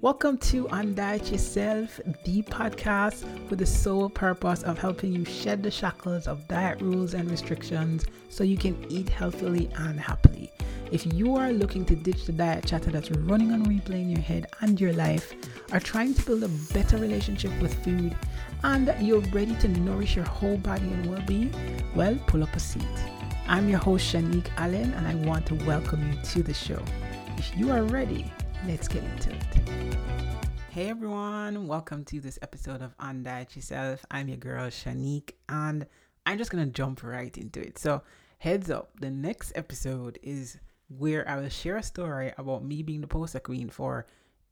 Welcome to Undiet Yourself, the podcast with the sole purpose of helping you shed the shackles of diet rules and restrictions so you can eat healthily and happily. If you are looking to ditch the diet chatter that's running on replay in your head and your life, are trying to build a better relationship with food, and you're ready to nourish your whole body and well being, well, pull up a seat. I'm your host, Shanique Allen, and I want to welcome you to the show. If you are ready, let's get into it. Hey everyone, welcome to this episode of Undiet Yourself. I'm your girl, Shanique, and I'm just gonna jump right into it. So, heads up, the next episode is where I will share a story about me being the poster queen for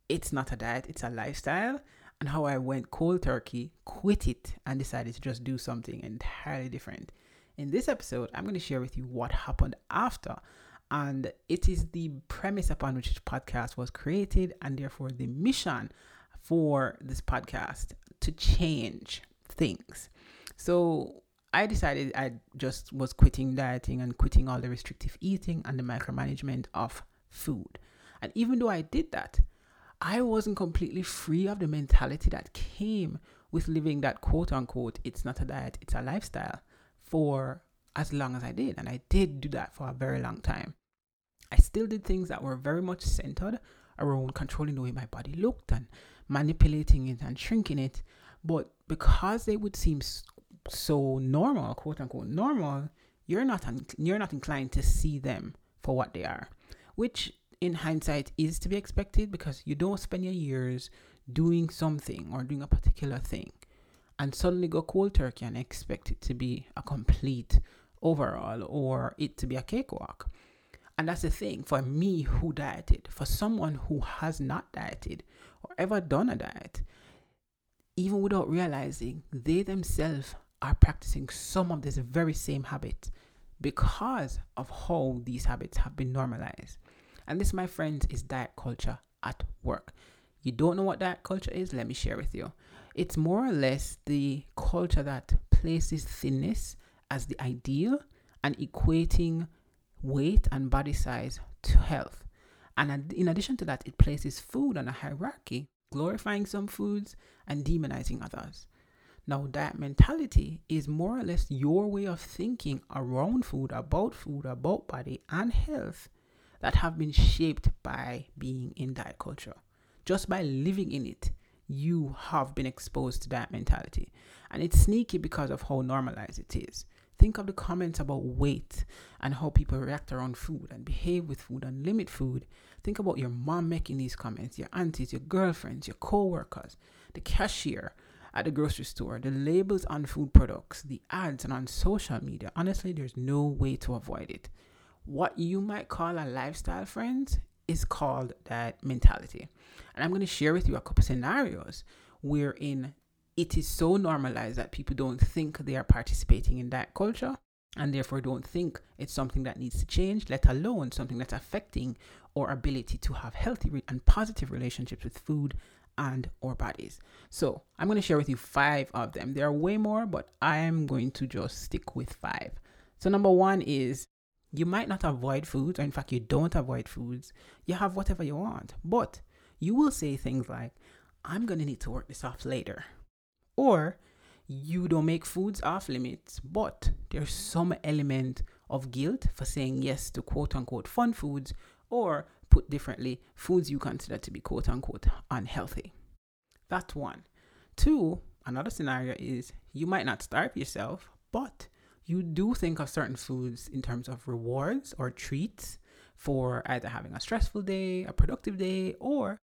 It's Not a Diet, It's a Lifestyle, and how I went cold turkey, quit it, and decided to just do something entirely different. In this episode, I'm going to share with you what happened after. And it is the premise upon which this podcast was created, and therefore the mission for this podcast to change things. So I decided I just was quitting dieting and quitting all the restrictive eating and the micromanagement of food. And even though I did that, I wasn't completely free of the mentality that came with living that quote unquote, it's not a diet, it's a lifestyle for as long as I did. And I did do that for a very long time. I still did things that were very much centered around controlling the way my body looked and manipulating it and shrinking it. But because they would seem so normal, quote unquote normal, you're not un- you're not inclined to see them for what they are, which in hindsight is to be expected because you don't spend your years doing something or doing a particular thing and suddenly go cold turkey and expect it to be a complete overall or it to be a cakewalk. And that's the thing for me who dieted, for someone who has not dieted or ever done a diet, even without realizing they themselves are practicing some of this very same habit because of how these habits have been normalized. And this, my friends, is diet culture at work. You don't know what diet culture is? Let me share with you. It's more or less the culture that places thinness as the ideal and equating weight and body size to health. And in addition to that, it places food on a hierarchy, glorifying some foods and demonizing others. Now, that mentality is more or less your way of thinking around food, about food, about body and health that have been shaped by being in diet culture. Just by living in it, you have been exposed to that mentality. And it's sneaky because of how normalized it is. Think of the comments about weight and how people react around food and behave with food and limit food. Think about your mom making these comments, your aunties, your girlfriends, your co workers, the cashier, at the grocery store, the labels on food products, the ads, and on social media. Honestly, there's no way to avoid it. What you might call a lifestyle, friends, is called that mentality. And I'm going to share with you a couple scenarios wherein it is so normalized that people don't think they are participating in that culture and therefore don't think it's something that needs to change, let alone something that's affecting our ability to have healthy and positive relationships with food and our bodies. So I'm going to share with you five of them. There are way more, but I'm going to just stick with five. So number one is you might not avoid foods, or in fact, you don't avoid foods. You have whatever you want, but you will say things like, I'm going to need to work this off later. Or you don't make foods off limits, but there's some element of guilt for saying yes to quote unquote fun foods or put differently, foods you consider to be quote unquote unhealthy. That's one. Two, another scenario is you might not starve yourself, but you do think of certain foods in terms of rewards or treats for either having a stressful day, a productive day, or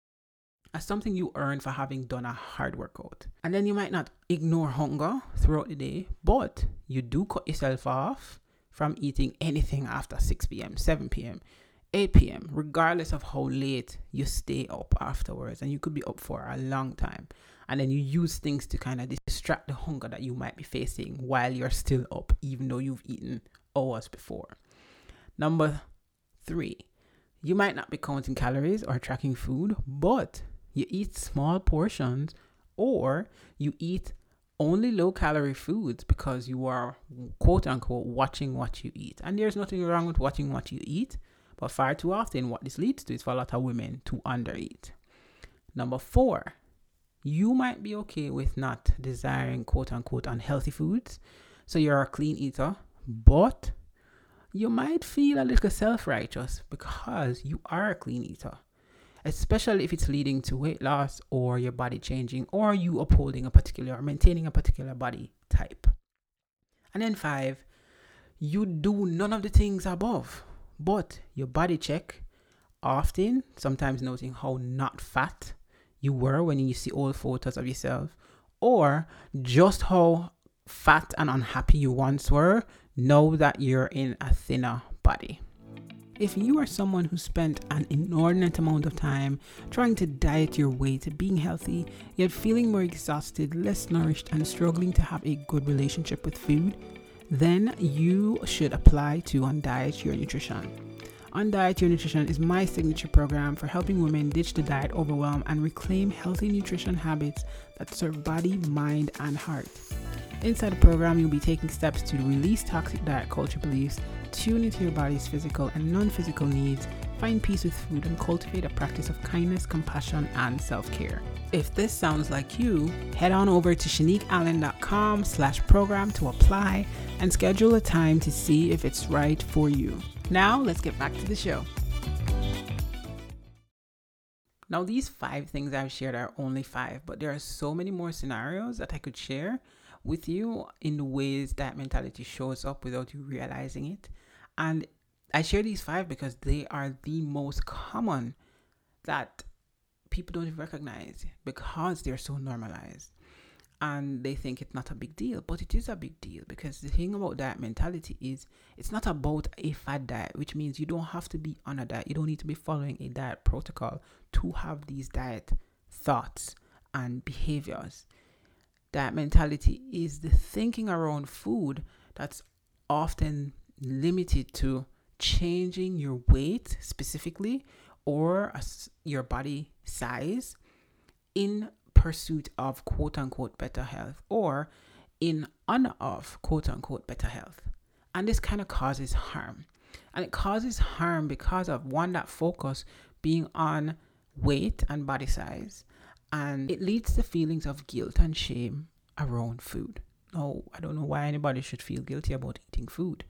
as something you earn for having done a hard workout. And then you might not ignore hunger throughout the day, but you do cut yourself off from eating anything after 6 p.m., 7 p.m. 8 p.m., regardless of how late you stay up afterwards. And you could be up for a long time. And then you use things to kind of distract the hunger that you might be facing while you're still up, even though you've eaten hours before. Number three, you might not be counting calories or tracking food, but you eat small portions or you eat only low calorie foods because you are quote unquote watching what you eat. And there's nothing wrong with watching what you eat but far too often, what this leads to is for a lot of women to undereat. Number four, you might be okay with not desiring quote unquote unhealthy foods. So you're a clean eater, but you might feel a little self righteous because you are a clean eater, especially if it's leading to weight loss or your body changing or you upholding a particular or maintaining a particular body type. And then five, you do none of the things above, but your body check often, sometimes noting how not fat you were when you see old photos of yourself, or just how fat and unhappy you once were, know that you're in a thinner body. If you are someone who spent an inordinate amount of time trying to diet your way to being healthy, yet feeling more exhausted, less nourished, and struggling to have a good relationship with food, then you should apply to Undiet Your Nutrition. Undiet Your Nutrition is my signature program for helping women ditch the diet overwhelm and reclaim healthy nutrition habits that serve body, mind, and heart. Inside the program, you'll be taking steps to release toxic diet culture beliefs, tune into your body's physical and non physical needs, find peace with food, and cultivate a practice of kindness, compassion, and self care. If this sounds like you, head on over to shaniqueallen.com slash program to apply and schedule a time to see if it's right for you. Now, let's get back to the show. Now, these five things I've shared are only five, but there are so many more scenarios that I could share with you in the ways that mentality shows up without you realizing it. And I share these five because they are the most common that people don't recognize because they're so normalized and they think it's not a big deal, but it is a big deal because the thing about diet mentality is it's not about a fad diet, which means you don't have to be on a diet. You don't need to be following a diet protocol to have these diet thoughts and behaviors. Diet mentality is the thinking around food that's often limited to changing your weight specifically or your body size in pursuit of quote unquote better health or in honor of quote unquote better health. And this kind of causes harm. And it causes harm because of one, that focus being on weight and body size. And it leads to feelings of guilt and shame around food. No, I don't know why anybody should feel guilty about eating food.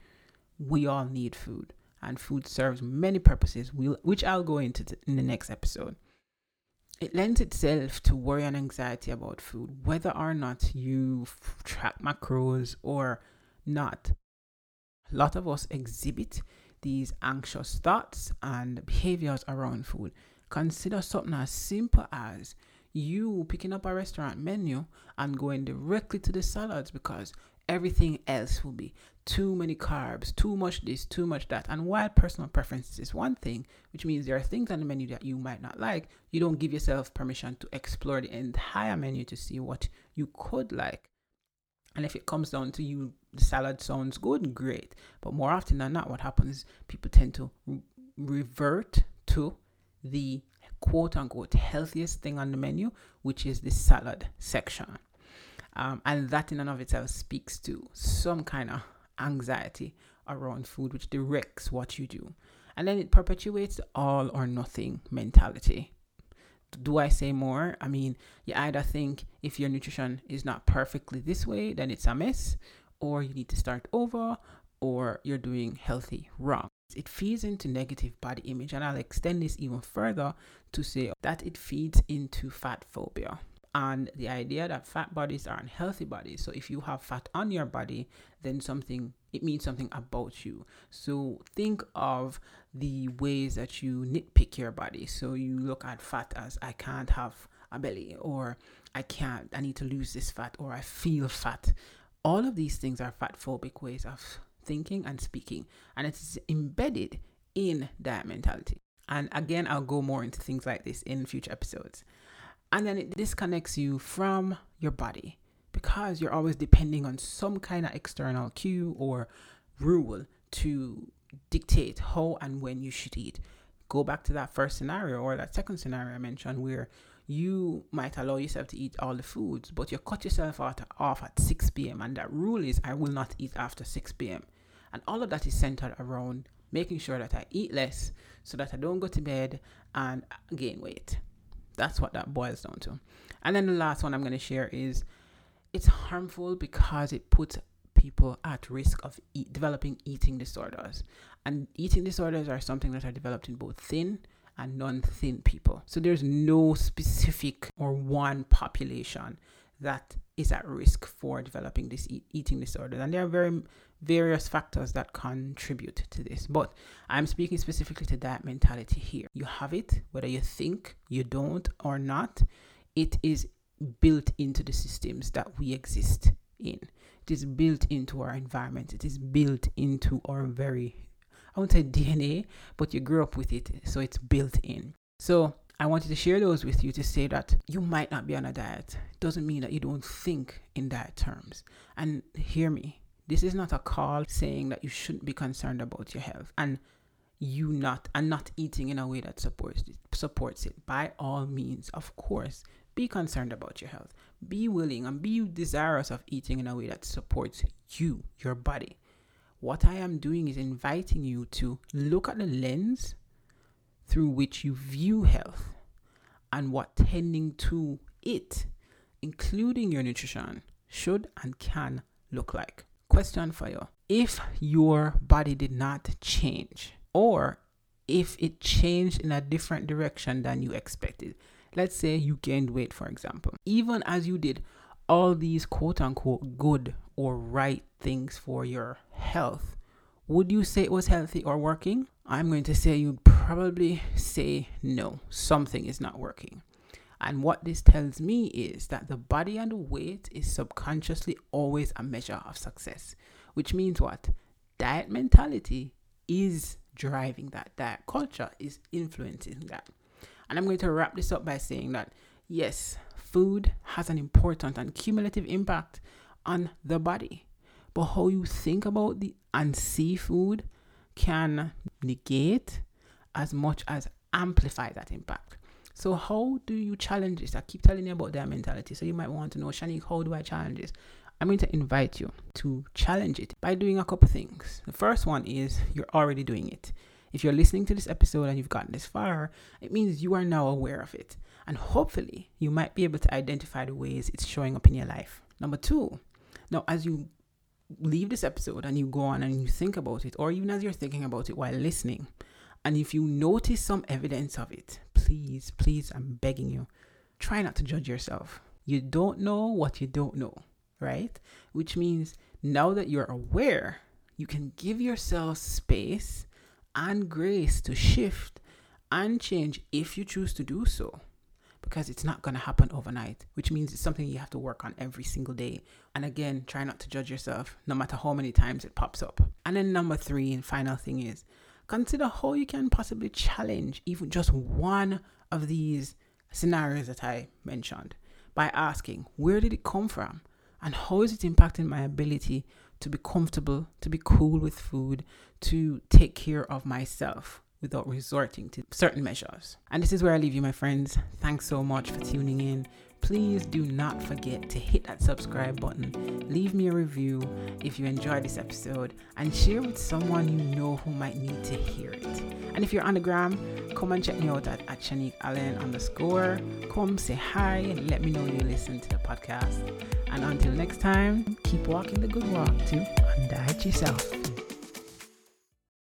We all need food, and food serves many purposes, which I'll go into in the next episode it lends itself to worry and anxiety about food, whether or not you track macros or not. A lot of us exhibit these anxious thoughts and behaviors around food. Consider something as simple as you picking up a restaurant menu and going directly to the salads because everything else will be too many carbs, too much this, too much that. And while personal preference is one thing, which means there are things on the menu that you might not like, you don't give yourself permission to explore the entire menu to see what you could like. And if it comes down to you, the salad sounds good, great. But more often than not, what happens is people tend to re- revert to the quote unquote healthiest thing on the menu, which is the salad section. Um, and that in and of itself speaks to some kind of anxiety around food, which directs what you do. And then it perpetuates the all or nothing mentality. Do I say more? I mean, you either think if your nutrition is not perfectly this way, then it's a mess, or you need to start over, or you're doing healthy wrong. It feeds into negative body image, and I'll extend this even further to say that it feeds into fat phobia and the idea that fat bodies are unhealthy bodies. So if you have fat on your body, then something it means something about you. So think of the ways that you nitpick your body. So you look at fat as I can't have a belly or I can't I need to lose this fat or I feel fat. All of these things are fat phobic ways of thinking and speaking and it's embedded in that mentality. And again, I'll go more into things like this in future episodes. And then it disconnects you from your body because you're always depending on some kind of external cue or rule to dictate how and when you should eat. Go back to that first scenario or that second scenario I mentioned where you might allow yourself to eat all the foods, but you cut yourself out off at 6 p.m. And that rule is I will not eat after 6 p.m. And all of that is centered around making sure that I eat less so that I don't go to bed and gain weight. That's what that boils down to. And then the last one I'm going to share is it's harmful because it puts people at risk of developing eating disorders. And eating disorders are something that are developed in both thin and non thin people. So there's no specific or one population that is at risk for developing this e- eating disorder. And there are very various factors that contribute to this. But I'm speaking specifically to diet mentality here. You have it, whether you think you don't or not, it is built into the systems that we exist in. It is built into our environment. It is built into our very I won't say DNA, but you grew up with it, so it's built in. So I wanted to share those with you to say that you might not be on a diet. It doesn't mean that you don't think in diet terms. And hear me, this is not a call saying that you shouldn't be concerned about your health and you not and not eating in a way that supports it, supports it. By all means, of course, be concerned about your health. Be willing and be desirous of eating in a way that supports you, your body what I am doing is inviting you to look at the lens through which you view health and what tending to it, including your nutrition, should and can look like. Question for you If your body did not change, or if it changed in a different direction than you expected, let's say you gained weight, for example, even as you did all these quote unquote good or right things for your health, would you say it was healthy or working? I'm going to say you'd probably say no, something is not working. And what this tells me is that the body and the weight is subconsciously always a measure of success, which means what? Diet mentality is driving that, diet culture is influencing that. And I'm going to wrap this up by saying that yes, food has an important and cumulative impact on the body. But how you think about the and see food can negate as much as amplify that impact. So how do you challenge this? I keep telling you about that mentality. So you might want to know, Shanique, how do I challenge this? I'm going to invite you to challenge it by doing a couple things. The first one is you're already doing it. If you're listening to this episode and you've gotten this far, it means you are now aware of it. And hopefully, you might be able to identify the ways it's showing up in your life. Number two, now as you leave this episode and you go on and you think about it, or even as you're thinking about it while listening, and if you notice some evidence of it, please, please, I'm begging you, try not to judge yourself. You don't know what you don't know, right? Which means now that you're aware, you can give yourself space and grace to shift and change if you choose to do so because it's not going to happen overnight, which means it's something you have to work on every single day. And again, try not to judge yourself no matter how many times it pops up. And then, number three and final thing is consider how you can possibly challenge even just one of these scenarios that I mentioned by asking, where did it come from? And how is it impacting my ability to be comfortable, to be cool with food, to take care of myself? Without resorting to certain measures. And this is where I leave you, my friends. Thanks so much for tuning in. Please do not forget to hit that subscribe button, leave me a review if you enjoyed this episode, and share with someone you know who might need to hear it. And if you're on the gram, come and check me out at, at Shanique Allen underscore. Come say hi and let me know you listen to the podcast. And until next time, keep walking the good walk to undiet yourself.